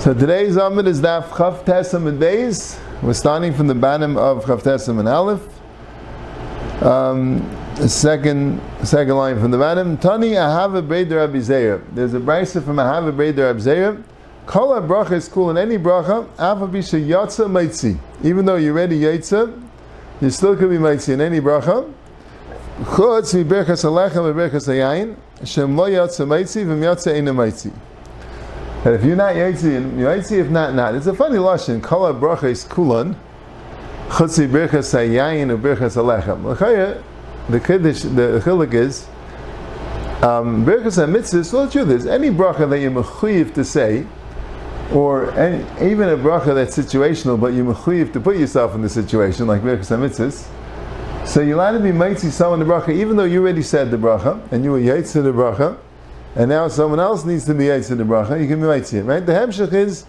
So today's Amid is Daf Chav Tesam and Beis. We're starting from the bottom of Chav Tesam and Aleph. Um, second second line from the bottom. Tani Ahava Breder Rabbi Zeir. There's a brisa from Ahava Breder Rabbi Zeir. Kol bracha is cool in any bracha. Ava bisha yatsa. Even though you're ready yatsa, you still could be maitzi in any bracha. Chutz mi berchas alechem mi berchas hayayin. Shem lo yatsa maitzi v'm yatsa eina maitzi. And if you're not Yaitzi, Yaitzi if not, not. It's a funny lashon. Kala bracha is kulan. Chutzi birchas hayayin u birchas alechem. L'chaya, the kiddush, the chilik is, um, birchas ha-mitzvah, well, the truth is, any bracha that you're mechuyiv to say, or any, even a bracha that's situational, but you're mechuyiv to put yourself in the situation, like birchas ha-mitzvah, so you're allowed to be mitzvah someone the bracha, even though you already said the bracha, and you were yaitzi the bracha, and now someone else needs to be Yaitzi the bracha, you can be Yaitzi. Right? The Hemshech is,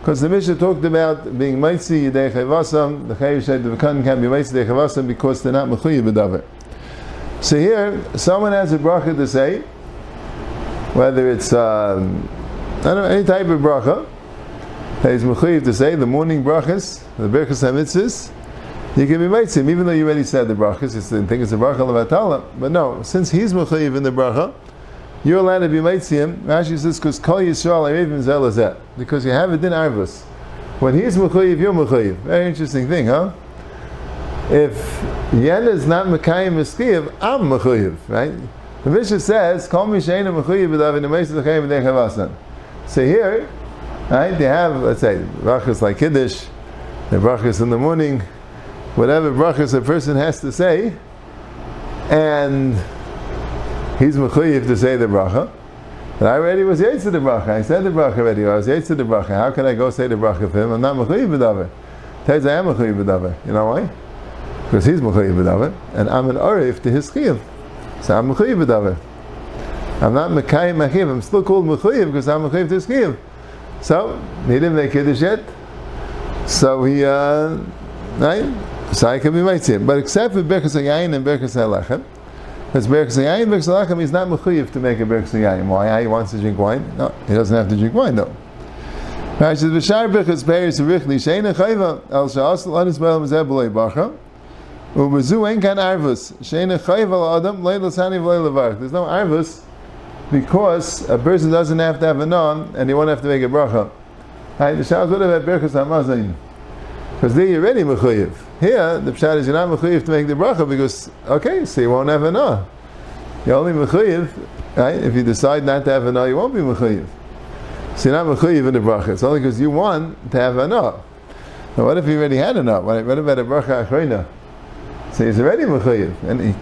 because the Mishnah talked about being Yaitzi Yidei Chayvasam, the Chayiv the Vakan can't be Yaitzi Yidei Chayvasam because they're not Mechuyiv B'davar. So here, someone has a bracha to say, whether it's, um, I don't know, any type of bracha, that is Mechuyiv to say, the morning brachas, the Birchas HaMitzvahs, you can be Maitzim, even though you already said the brachas, it's, I think it's a bracha levatala, but no, since he's Mechuyiv in the bracha, you're allowed to be Maitzim. Rashi says, because Kol Yisrael Arevim Zelazet. Because you have it in Arvus. When he's Mechayiv, you're Mechayiv. Very interesting thing, huh? If Yen is not Mekayim Meskiv, I'm Mechayiv, right? The Mishnah says, Kol Mishaina Mechayiv B'davin Nemesis L'chaim B'dei. So here, right, they have, let's say, brachas like Kiddush, the brachas in the morning, whatever brachas a person has to say, and he's mechuyev to say the bracha. But I already was yaitz the bracha. I said the bracha already. I was yaitz the bracha. How can I go say the bracha for him? I'm not mechuyev b'davar. Tells I am mechuyev b'davar. You know why? Because he's mechuyev b'davar, and I'm an orif to his chiyuv. So I'm mechuyev b'davar. I'm not mekayim mechiv. I'm still called mechuyev because I'm mechuyev to his chiyuv. So he didn't make kiddush yet. So he, uh, right? So I can be mitzvah. But except for berkas hayayin and berkas halechem. Because Berkes Yayin, Berkes Alachem, he's not mechuyev to make a Berkes Yayin. Why? He wants to drink wine? No, he doesn't have to drink wine though. Right, says B'shar Berkes Beis Richli Sheina Chayva El Sha'asal Anis Bel Mezeh Bacha Ubezu Ein Arvus Adam. There's no Arvus because a person doesn't have to have a non and he won't have to make a bracha. Right, the Shah what about Berkes Hamazin? Because there you're already mechuyev. Here, the pshat is you're not mechuyev to make the bracha because, okay, so you won't have a nah. You're only mechuyev, right? If you decide not to have a nah, you won't be mechuyev. So you're not mechuyev in the bracha. It's only because you want to have a nah. Now, what if he already had a nah? What about a bracha achrayna? So he's already mechuyev, and he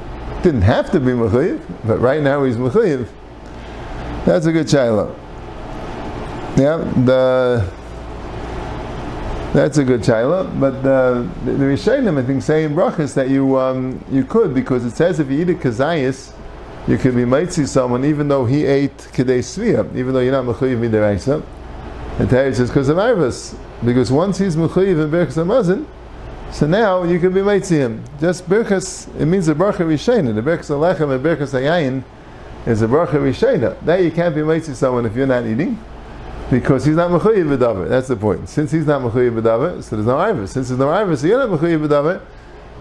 didn't have to be mechuyev, but right now he's mechuyev. That's a good shiloh. Yeah, the that's a good shaila, but the, the, the Rishonim, I think, say in brachas that you um, you could because it says if you eat a kazayis, you could be mitzi someone even though he ate kedei svia, even though you're not mechuyev midiraisa. And Terry says because of Arvis, because once he's mechuyev berchas amazin, so now you can be mitzi him. Just berchas, it means a bracha rishayna. The berchas alechem and berchas hayayin is a bracha rishayna. That you can't be mitzi someone if you're not eating because he's not mechuyev b'davar. That's the point. Since he's not mechuyev b'davar, so there's no iris. Since there's no iris, so you're not mechuyev b'davar.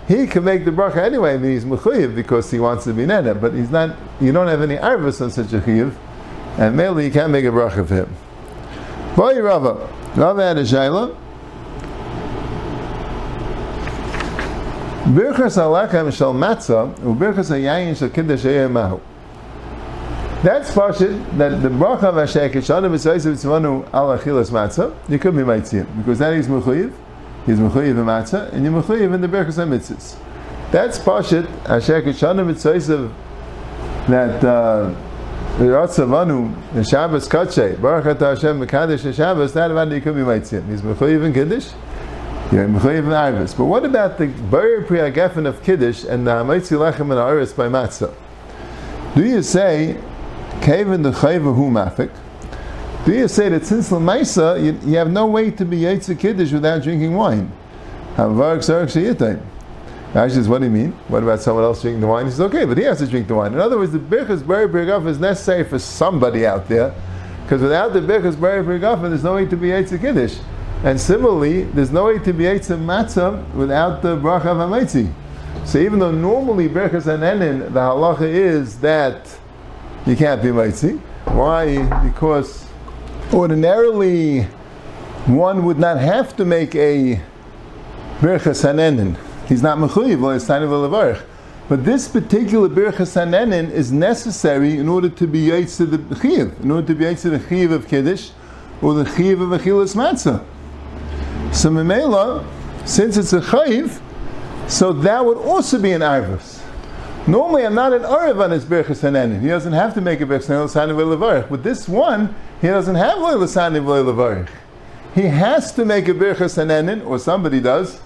He can make the bracha anyway. I mean, he's mechuyev because he wants to be nene, but he's not. You don't have any iris on such a chiyuv, and mainly you can't make a bracha for him. Boy Rava, Rava had a shayla. Birchas alachem shel matzah u'birchas hayayin shel kiddush mahu. That's pashit that the bracha of Hashem Kishana B'Sayis B'Tzvanu Al Achilas Matzah. You could be Maitzim because that is mechuyev. He's mechuyev in matzah, and you're mechuyev in the berachas mitzvahs. That's pashit Hashem Kishana B'Sayis that Ratzavanu uh, in Shabbos Katshe Baruch Ata Hashem Mekadesh in Shabbos. That about you could be Maitzim. He's mechuyev in Kiddush. You're mechuyev in Arvis. But what about the Bayer Priya Geffen of Kiddush and the Hamaitzi Lechem and Aris by matzah? Do you say Kevin the Chayva Hu Mafik. Do you say that since Lamaisa, you, you have no way to be Yaitza Kiddush without drinking wine? Rashi says, what do you mean? What about someone else drinking the wine? He says, okay, but he has to drink the wine. In other words, the Birchas Bari Birgaf is necessary for somebody out there, because without the Birchas Bari Birgaf, there's no way to be Eitzah Kiddush. And similarly, there's no way to be Eitzah Matzah without the Bracha of. So even though normally Birchas Hanenin, the halacha is that you can't be Maitzi. Why? Because ordinarily one would not have to make a Birchas Hanenin He's not mechuyev levarich. But this particular birchas hanenin is necessary in order to be yaitz to the chiv, in order to be yaitz to the chiv of kiddush or the chiv of achilas matzah. So memela, since it's a chayiv, so that would also be an arvus. Normally, I'm not an arv on his birchas hanenin. He doesn't have to make a birchas hanenin levarich. With this one, he doesn't have leilasani levarich. He has to make a birchas hanenin, or somebody does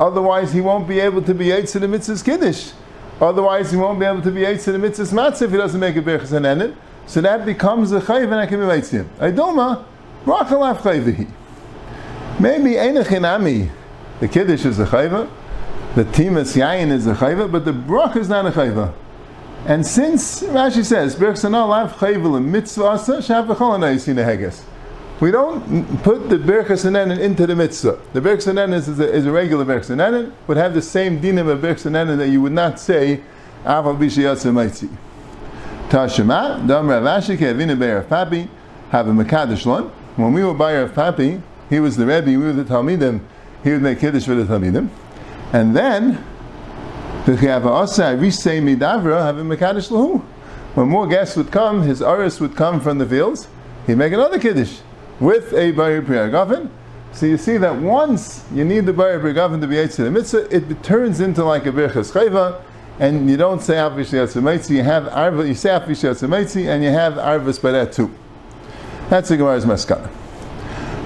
Otherwise, he won't be able to be Eitz in the mitzvah's Kiddush. Otherwise, he won't be able to be Eitz in the mitzvah's Matzah if he doesn't make a Birchas Hanenin. So that becomes a Chayiv and I can be Eitzim. Aidoma, Rachalaf Chayivihi. Maybe Einachinami, the Kiddush is a Chayiv, the Timas Yayin is a Chayiv, but the Brach is not a Chayiv. And since Rashi says. We don't put the Birchas into the mitzvah. The Birchas Hanenin is, a, is a regular Birchas would have the same dinim of Birchas that you would not say, Aval Bishiyatsa Maitzi. Tashema, Dam Rav Ashi, Kevin Be'er Papi, have a Lon. When we were by Rav Papi, he was the Rebbe, we were the Talmidim, he would make Kiddush for the Talmidim. And then. When more guests would come, his Aris would come from the fields, he'd make another Kiddush with a Bayir Priyagavin. So you see that once you need the Bayir Priyagavin to be Eitzah the Mitzvah, it turns into like a Birchas Chayva, and you don't say Afish Yatsumaitzi, you have Arva, you say Yatsumaitzi, and you have Arvas that too. That's the Gemara's Maskana.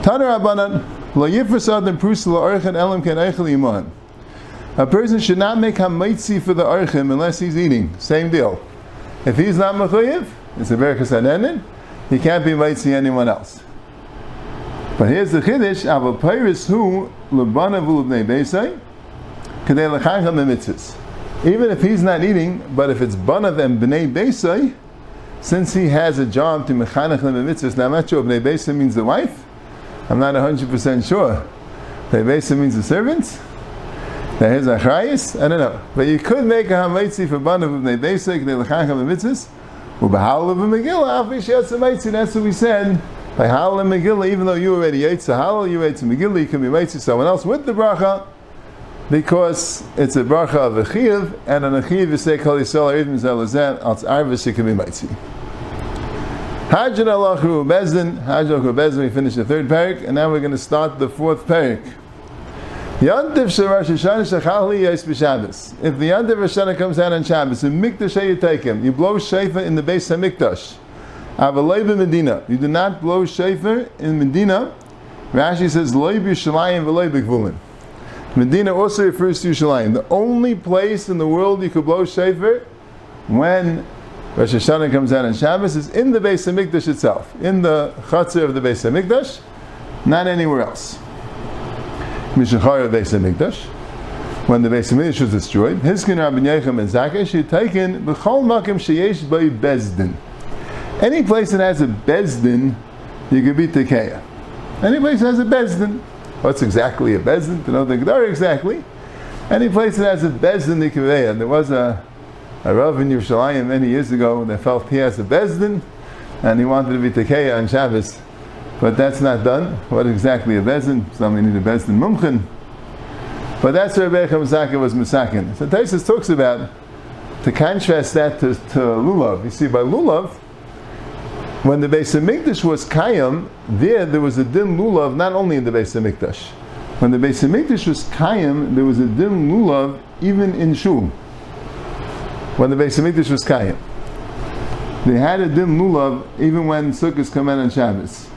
Taner Abanan, Lo Yifrasad and Prusla Archan Elam Ken Eichel Iman. A person should not make hamaitzi for the archim unless he's eating. Same deal. If he's not mechayiv, it's a berachas anenin. He can't be maitzi anyone else. But here's the chiddush: Aval Peiris who lebanav ulubnei beisai kadei lechaycham mitzvahs. Even if he's not eating, but if it's banav and bnei beisai, since he has a job to mechanech mitzvahs, now I'm not sure bnei beisai means the wife. I'm not hundred percent sure. Bnei beisai means the servants. Now here's achrayis. I don't know, but you could make a hamaitzi for banav beisai kadei lechaycham mitzvahs. Ubahal of a Megillah, That's what we said. By Halal and Megillah, even though you already ate Halal, you ate Megillah, you can be Maitzi someone else with the bracha, because it's a bracha of a chiv, and an chiv you say Kol Yisrael Eivim Zelazet, Alts Arvis, you can be Maitzi. Hajjan Allah Bezdin, Hajjan Bezdin, we finished the third parak, and now we're going to start the fourth parak. Yantiv Sharash Hashanah Shachali Yes B'Shabbos. If the Yantiv Hashanah comes out on Shabbos, in Mikdash you take him, you blow Shaifa in the base of Mikdash. Avalei Medina. You do not blow shofar in Medina. Rashi says loy b'Yushalayim v'loy b'Gvulin. Medina also refers to Yerushalayim. The only place in the world you could blow shofar when Rosh Hashanah comes out on Shabbos is in the base of Hamikdash itself, in the Chatzir of the base of Hamikdash, not anywhere else. When the Beis Hamikdash was destroyed, Hiskin Rabbi Yechim and Zakesh, he taken b'chol makim sheyesh by bezdin. Any place that has a bezdin, you can be tekeya. Any place that has a bezdin, what's exactly a bezdin? To know the Gemara exactly. Any place that has a bezdin nikaveya. There was a, a Rav in Yerushalayim many years ago that felt he has a bezdin, and he wanted to be tekeya on Shabbos. But that's not done. What exactly a bezdin? Somebody need a bezdin mumchin. But that's where Rebbe Zaka was misakin. So Taisus talks about to contrast that to, to lulav. You see, by lulav, when the Beis Hamikdash was Kayam, there there was a din lulav not only in the Beis Hamikdash. When the Beis Hamikdash was Kayam, there was a din lulav even in Shul. When the Beis Hamikdash was Kayam, they had a din lulav even when Sukkot come out on Shabbos.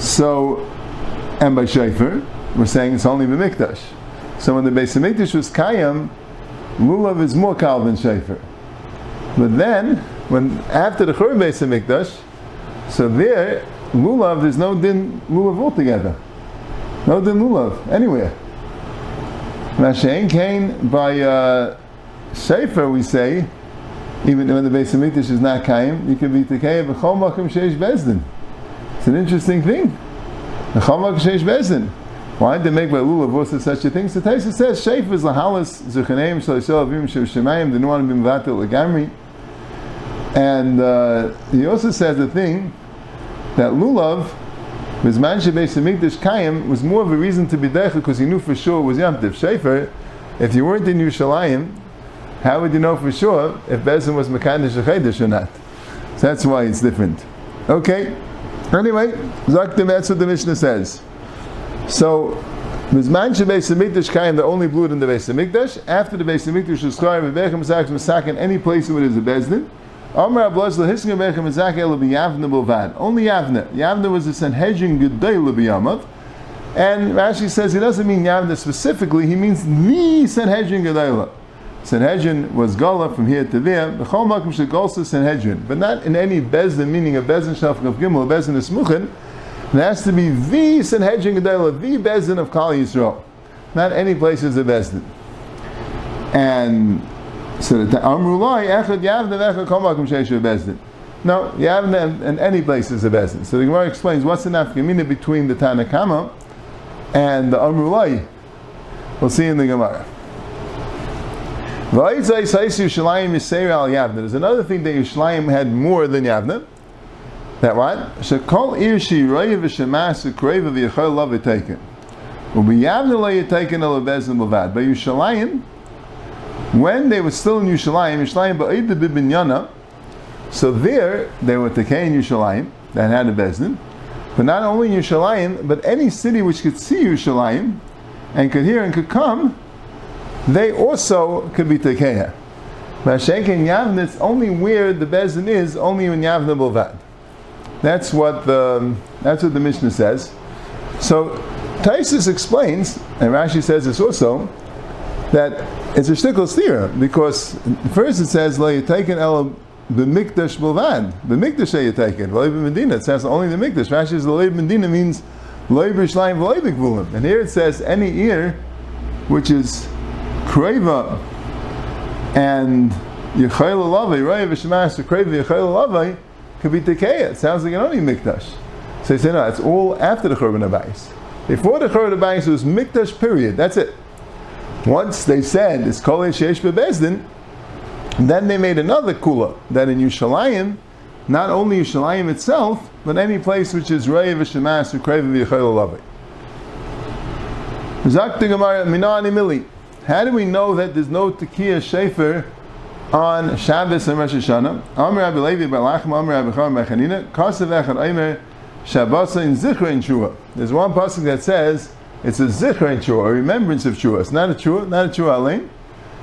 So, and by Shaifer, we're saying it's only the Mikdash. So when the Beis Hamikdash was Kayam, lulav is more kal than Shaifer. But then when after the Churban Beis Hamikdash, so there lulav there's no din lulav altogether, no din lulav anywhere. Mashain Kane by uh, we say, even when the Beis Hamikdash is not Kaim, you can be Tekei b'chol makom sheish bezdin. It's an interesting thing. Why did they make by lulav? Such a thing? So Taisa says Sheif is lahalas zuchaneim shloisel avim shemayim. They don't want to be mivatel legamri. And uh, he also says the thing that lulav Bizman Beis Hamikdash Kayim was more of a reason to be there because he knew for sure it was Yom Tiv. If you weren't in Yerushalayim, how would you know for sure if Bezin was Mekadosh Chedesh or not? So that's why it's different. Okay. Anyway, that's what the Mishnah says. So, Bizman Beis Hamikdash Kayim, the only blew it in the Beis. After the Beis Hamikdash was Chayyim, Vevechem Sak Masak in any place where there's a Bezdin. Only Yavne. Yavne was a Sanhedrin Gedei Lebiyamav. And Rashi says he doesn't mean Yavne specifically, he means the Sanhedrin Gedei. Sanhedrin was Gala from here to there. The Chol Makim Shegolsa Sanhedrin. But not in any Bezin, meaning a Bezdin Shalf of Gimel, a Bezdin Esmuchin. It has to be the Sanhedrin Gedei, the Bezin of Kali Yisrael. Not any place is a Bezin. And so the Amrulai Echad Yavna Echad Komakum Sheishu Bezin. No, Yavna in any place is a Bezin. So the Gemara explains what's the nafkamina between the Tanakama and the Amrulai. We'll see in the Gemara. There's another thing that Yishlayim had more than Yavna. That what? Shekol irshi royev v'shemas v'kreiva v'yachol love taken. Ubi Yavna lo yitaken el bezin levad. By Yishlayim, when they were still in Yerushalayim, Yerushalayim ba'id bibinyana, so there they were Tekei in Yerushalayim that had a bezdin, but not only Yerushalayim, but any city which could see Yerushalayim and could hear and could come, they also could be Tekeya. Mashenk and Yavna, it's only where the bezin is, only in Yavna Bovad. That's what the um, that's what the Mishnah says. So Taisus explains, and Rashi says this also, that it's a shtickle stira because first it says la yitaken el b'mikdash b'lvad b'mikdash yitaken v'lei b'medina it says only the mikdash Rashi says the medina means v'lei b'gvulim and here it says any ear which is kreva and yechayel lavai right v'shemash kreva yechayel lavai could be tekeya it sounds like an only mikdash. So he said no it's all after the churban abayis. Before the churban abayis was mikdash period. That's it. Once they said it's kol sheyesh bebezdin, then they made another kula that in Yushalayim, not only Yushalayim itself, but any place which is rei v'shemas v'krev v'yachol Zak Gemara minani mili. How do we know that there's no tekiah shefer on Shabbos and Rosh Hashanah? Amr Rabbi Levi Bar Amr Rabbi Chama Bechanina, Kasav Echad Eimer, Shabbos in Zichra in Shua. There's one passage that says it's a zichrein chua, a remembrance of chua. It's not a chua, not a chua alain.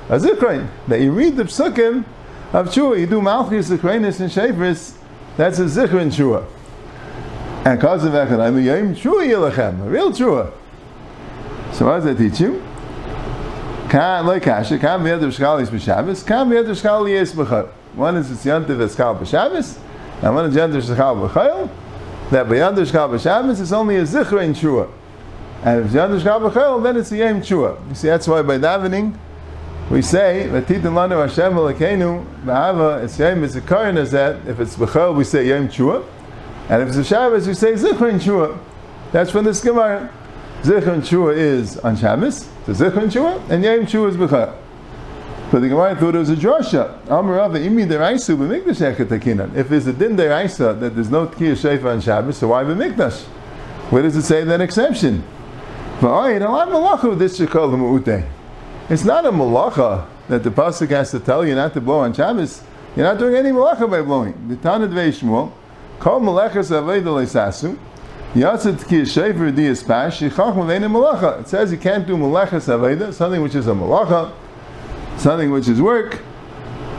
A zichrein. That you read the psukim of chua, you do malchus, zichreinis, and shafris, that's a zichrein chua. And cause of echad, yom chua yilachem, a real chua. So what does that teach you? Kan kan is b'shabbos, kan is b'chayil. One is it's yantiv eskal b'shabbos, and one is yantiv shkal b'chayil. That b'yad shkal b'shabbos is only a zichrein chua. And if it's Yad Shkal then it's a Yom Chua. You see, that's why by davening, we say, Vatitin Lanu Hashem Elokeinu, Ba'ava, it's Yom Mitzikarin is that, if it's Bechel, we say Yom Chua. And if it's a we say Zichron Chua. That's from the Gemara. Zichron Chua is on Shabbos, so Zichron Chua, and Yom Chua is Bechel. But the Gemara thought it was a drasha. If there's a din deraisa that there's no tkiyah sheifa on Shabbos, so why b'mikdash? Where does it say that exception? It's not a malacha that the pasuk has to tell you not to blow on Shabbos. You're not doing any malacha by blowing. The Tanad Veishmuel, call malachas aveda It says you can't do malachas aveda, something which is a malacha, something which is work.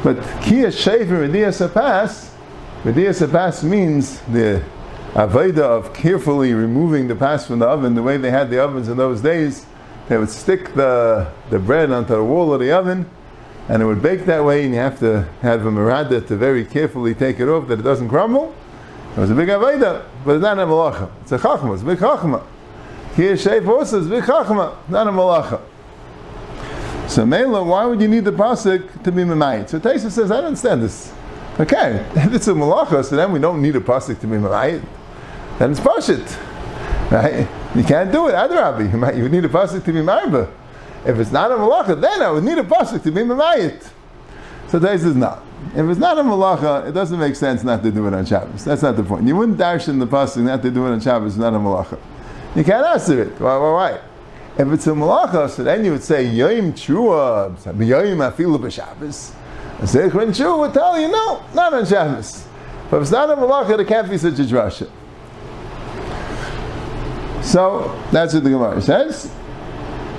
But ki shefer dias pas, dias pas means the Aveda of carefully removing the pass from the oven, the way they had the ovens in those days, they would stick the, the bread onto the wall of the oven, and it would bake that way, and you have to have a marada to very carefully take it off that it doesn't crumble. It was a big Aveda, but it's not a malacha. It's a chachma, it's a big chachma. Here Sheif also is big chachma, not a malacha. So Mela, why would you need the pasuk to be Mamayit? So Taisa says, I don't understand this. Okay, if it's a malacha, so then we don't need a pasuk to be Mamayit. Then it's Pashit. Right? You can't do it, Adrabi. You need a pasuk to be Marba. If it's not a malacha, then I would need a pasuk to be Mamayit. So Taisa says, no. If it's not a malacha, it doesn't make sense not to do it on Shabbos. That's not the point. You wouldn't dash in the pasuk not to do it on Shabbos, not a malacha. You can't answer it. Why? Why? why? If it's a malacha, so then you would say Yom Chua, Yom Afilu b'Shabbos. And Zechron Chua would tell you no, not on Shabbos. But if it's not a malacha, there can't be such a drasha. So that's what the Gemara says.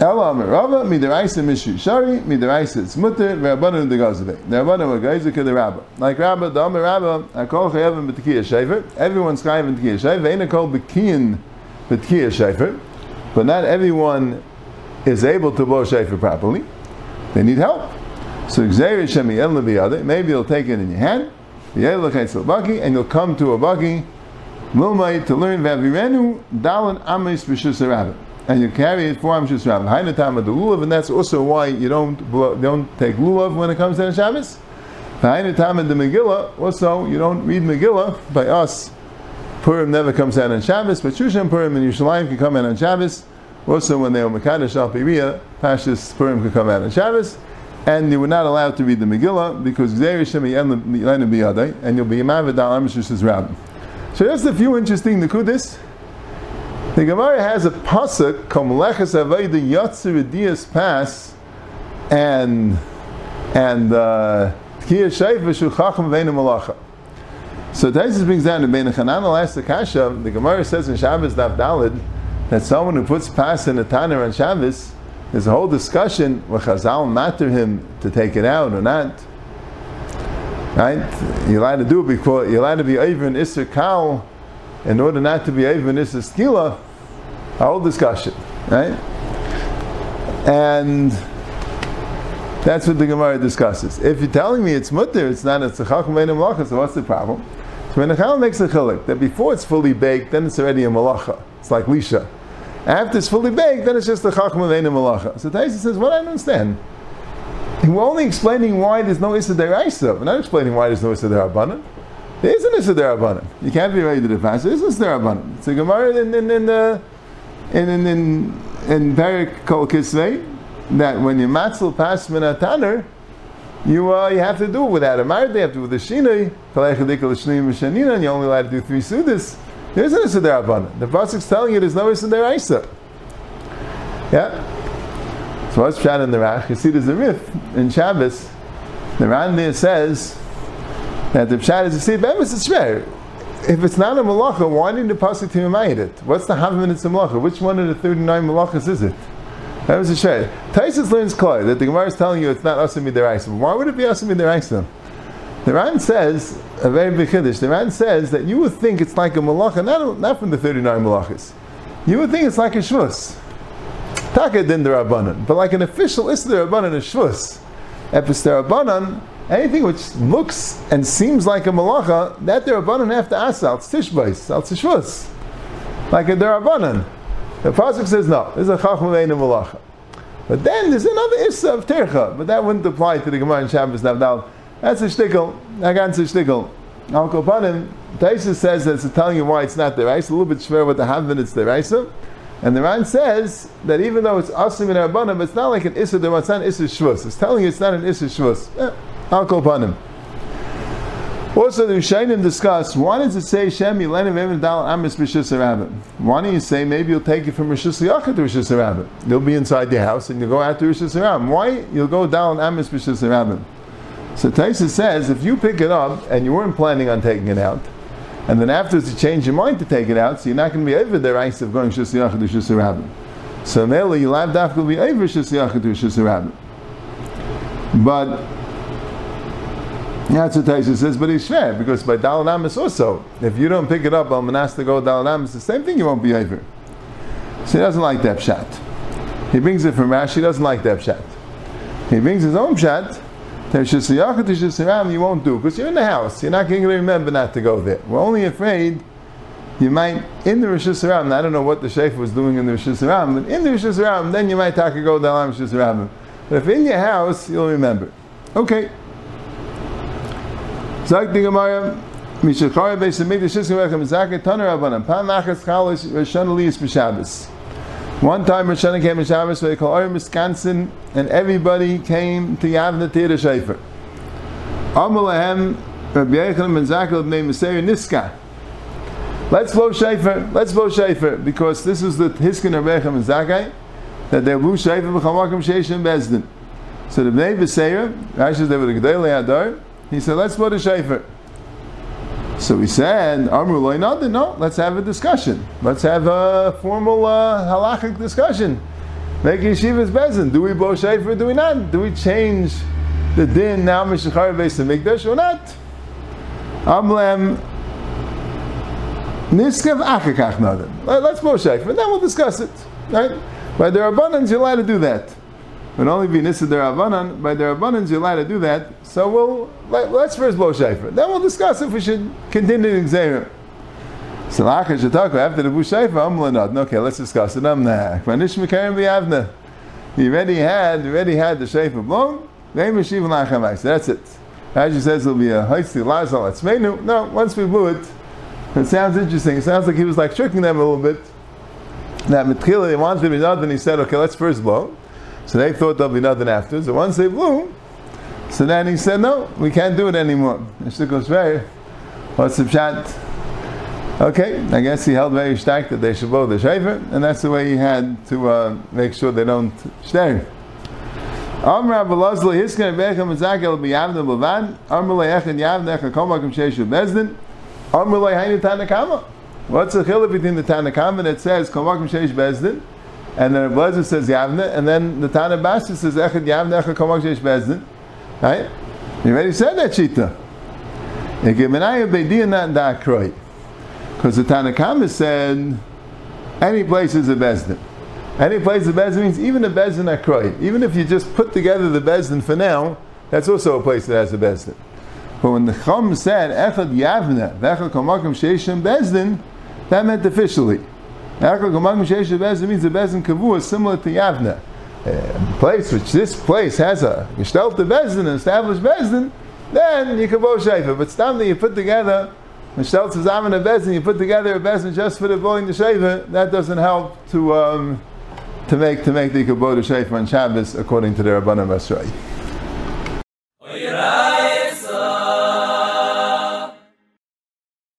Ela Rava midiraisa mishu shari midiraisa it's mutter ve'abanu the rabbanim were geizer ke the rabba. Like rabba, the Amar rabba, akol chayavim b'tekiyah shefer. Everyone's chayavim b'tekiyah shefer. Ve'ena kol b'kiyin b'tekiyah shefer. But not everyone is able to blow shefer properly. They need help. So Xavier Shemi El other. Maybe you'll take it in your hand. And you'll come to a buggy. To learn Vavirenu Dalan Amis B'Shus Rabbit and you carry it for Amshus Rabbah. Hainatam of the lulav, and that's also why you don't don't take lulav when it comes to the Shabbos. Hainatam of the Megillah, also you don't read Megillah by us. Purim never comes out on Shabbos, but Shushan Purim and Yerushalayim can come out on Shabbos. Also, when they are Mekadosh Al Piriya, Pashas Purim can come out on Shabbos. And you were not allowed to read the Megillah because and you'll be Yamavid Al Amshus Rabbah. So that's a few interesting Nikudis. The Gemara has a pasuk, "Kamleches Avayda Yatzir Pass," and and uh. So Taisus brings down to Bein Chanan asked the Kasha. The Gemara says in Shabbos Daf Dalid that someone who puts pass in a tanner on Shabbos, there's a whole discussion where Chazal matter him to take it out or not. Right? You're allowed to do it because you're allowed to be over in Isser Kal in order not to be even this is skila, a whole discussion, right? And that's what the Gemara discusses. If you're telling me it's mutter, it's not a tzachach malacha, so what's the problem? So when the Chal makes a chilik, that before it's fully baked, then it's already a malacha. It's like lisha. After it's fully baked, then it's just a chachma malacha. So Taisa says, what well, I don't understand. We're only explaining why there's no Issa Deraisa. We're not explaining why there's no Issa Derabanan. There is an Issa Derabanan. You can't be ready to the fast. There is an Issa Derabanan. It's a Gemara in in in uh, in in in, in Perik Kol Kisvei that when you matzil pas minataner, you uh, you have to do it without a married. They have to do with the shinoi. And you're only allowed to do three sudas. There is an Issa Derabanan. The pasuk's telling you there's no Issa Deraisa. Yeah. So what's Pshat in the Rach? You see, there's a riff in Shabbos. The Ran there says that the pshat is to see bemis it's shver. If it's not a malacha, why didn't the pasuk remind it? What's the half minutes of malacha? Which one of the thirty-nine malachas is it? That was a shver. Taisus learns clear that the Gemara is telling you it's not asim midiraisa. Why would it be asim midiraisa? The Ran says a very big chiddush. The Ran says that you would think it's like a malacha, not, not from the thirty-nine malachas. You would think it's like a shvus. Taka din derabanan, but like an official isra derabanan is shvus. Episterabanan anything which looks and seems like a malacha, that derabanan have to ask out tishbais, al tishvus, like a derabanan. The pasuk says no. This is a chachma and a malacha. But then there's another issa of tercha, but that wouldn't apply to the Gemara in Shabbos Navdal. That's a shtickle. That's a shtickle. Al Kopanim, Taisa says that it's telling you why it's not the rice. A little bit shver with the havin it's the rice. And the Ran says that even though it's asim in Rabbanim, it's not like an issa the it's not an issa shvus. It's telling you it's not an issa shvus. Eh, Him. Also, the Rishayim discuss why does it say Shem Yilenim Evan Dal Amis Rishus Rabbit? Why don't you say maybe you'll take it from Rishus Yachid to Rishus Rabbit? You'll be inside the house and you'll go out to Rishus Rabbit. Why you'll go down Amis Rishus Rabbit? So Taisa says if you pick it up and you weren't planning on taking it out, and then afterwards you change your mind to take it out, so you're not going to be over the rice of going Rishus Yachid to Rishus Rabbit. So Mele, you'll have to be over Rishus Yachid to Rabbit. But that's what Taisha says, but he's fair because by Dalanamis also, if you don't pick it up, Al Manas to go Dalanamis, the same thing you won't be over. So he doesn't like that pshat. He brings it from Rashi, he doesn't like that pshat. He brings his own pshat, you won't do because you're in the house. You're not going to remember not to go there. We're only afraid you might in the Rosh Hashanah. I don't know what the sheikh was doing in the Rosh Hashanah, but in the Rosh Hashanah, then you might talk go down Rosh Hashanah. But if in your house, you'll remember. Okay. Zag the Gemara, Mishachar Beis Hamikdash Shishkin Rechem Zakir Taner Rabbanan Pan Nachas Chalish Rishon Eliyas B'Shabbos. One time Rishon came to Shabbos, they call Orim Wisconsin, and everybody came to Yavna Tira Shefer. Amalahem Rabbi Yechanan Ben Zakir B'nei Meseir Niska. Let's blow Shefer, let's blow Shefer, because this is the Hiskin of Rechem and Zakai, that they blew Shefer B'chamakim Sheish and Bezdin. So the Bnei Beseir, Rashi they were the Gedei Adar, he said, let's blow the Shefer. So we said, Amru Loi Nadin, no, let's have a discussion. Let's have a formal uh, halachic discussion. Make yeshivas bezin. Do we blow shayfer? Do we not? Do we change the din now mishachar beis mikdash or not? Amlem niskav achakach nadin. Let's blow and then we'll discuss it. Right? By the rabbanans, you're allowed to do that. But only be nisa derabanan. By the rabbanans, you're allowed to do that. So we'll let, us first blow shayfer. Then we'll discuss if we should continue in Xerim. So after the bush shayfer, um, I'm not. Okay, let's discuss it. Um, I'm not. Manish mekarim b'yavna. You already had, already had the shayfer blown. That's it. As says, it'll be a heisty lazal etzmeinu. No, once we blew it, it sounds interesting. It sounds like he was like tricking them a little bit. That Mitchila, wanted to be nothing. He said, okay, let's first blow. So they thought there'll be nothing after. So once they blew, so then he said, no, we can't do it anymore. And she goes very, what's the chat? Okay, I guess he held very stark that they should blow the shafer, and that's the way he had to uh, make sure they don't stay. Amr Abelazli Hiskan Bechem Zakel B'Yavna Levan Amr Le'echad Yavna Echa Komakim Sheishu Bezdin Amr Le'hainu Tanakama What's the chiluk between the Tanakama that says Komakim Sheish Bezdin and then Blazer says Yavna, and then the Tana Basta says Echad Yavna Echad Komak Sheish Bezdin. Right? You already said that Shita. Because the Tanakama said any place is a Bezdin. Any place a Bezdin means even a Bezdin Akroy. Even if you just put together the Bezdin for now, that's also a place that has a Bezdin. But when the Chum said Echad Yavna, Echad Komakim Sheishim Bezdin, that meant officially. Means the Bezin Kavu is similar to Yavna. Uh, place which this place has a Gestalt the Bezin, an established Bezin, then you can bow Shaifa. But stam that you put together, Gestalt I'm a Bezin, you put together a Bezin just for the blowing the Shaifa, that doesn't help to um, to make to make the Kabod Shaifa on Shabbos according to the Rabbanah Masrai.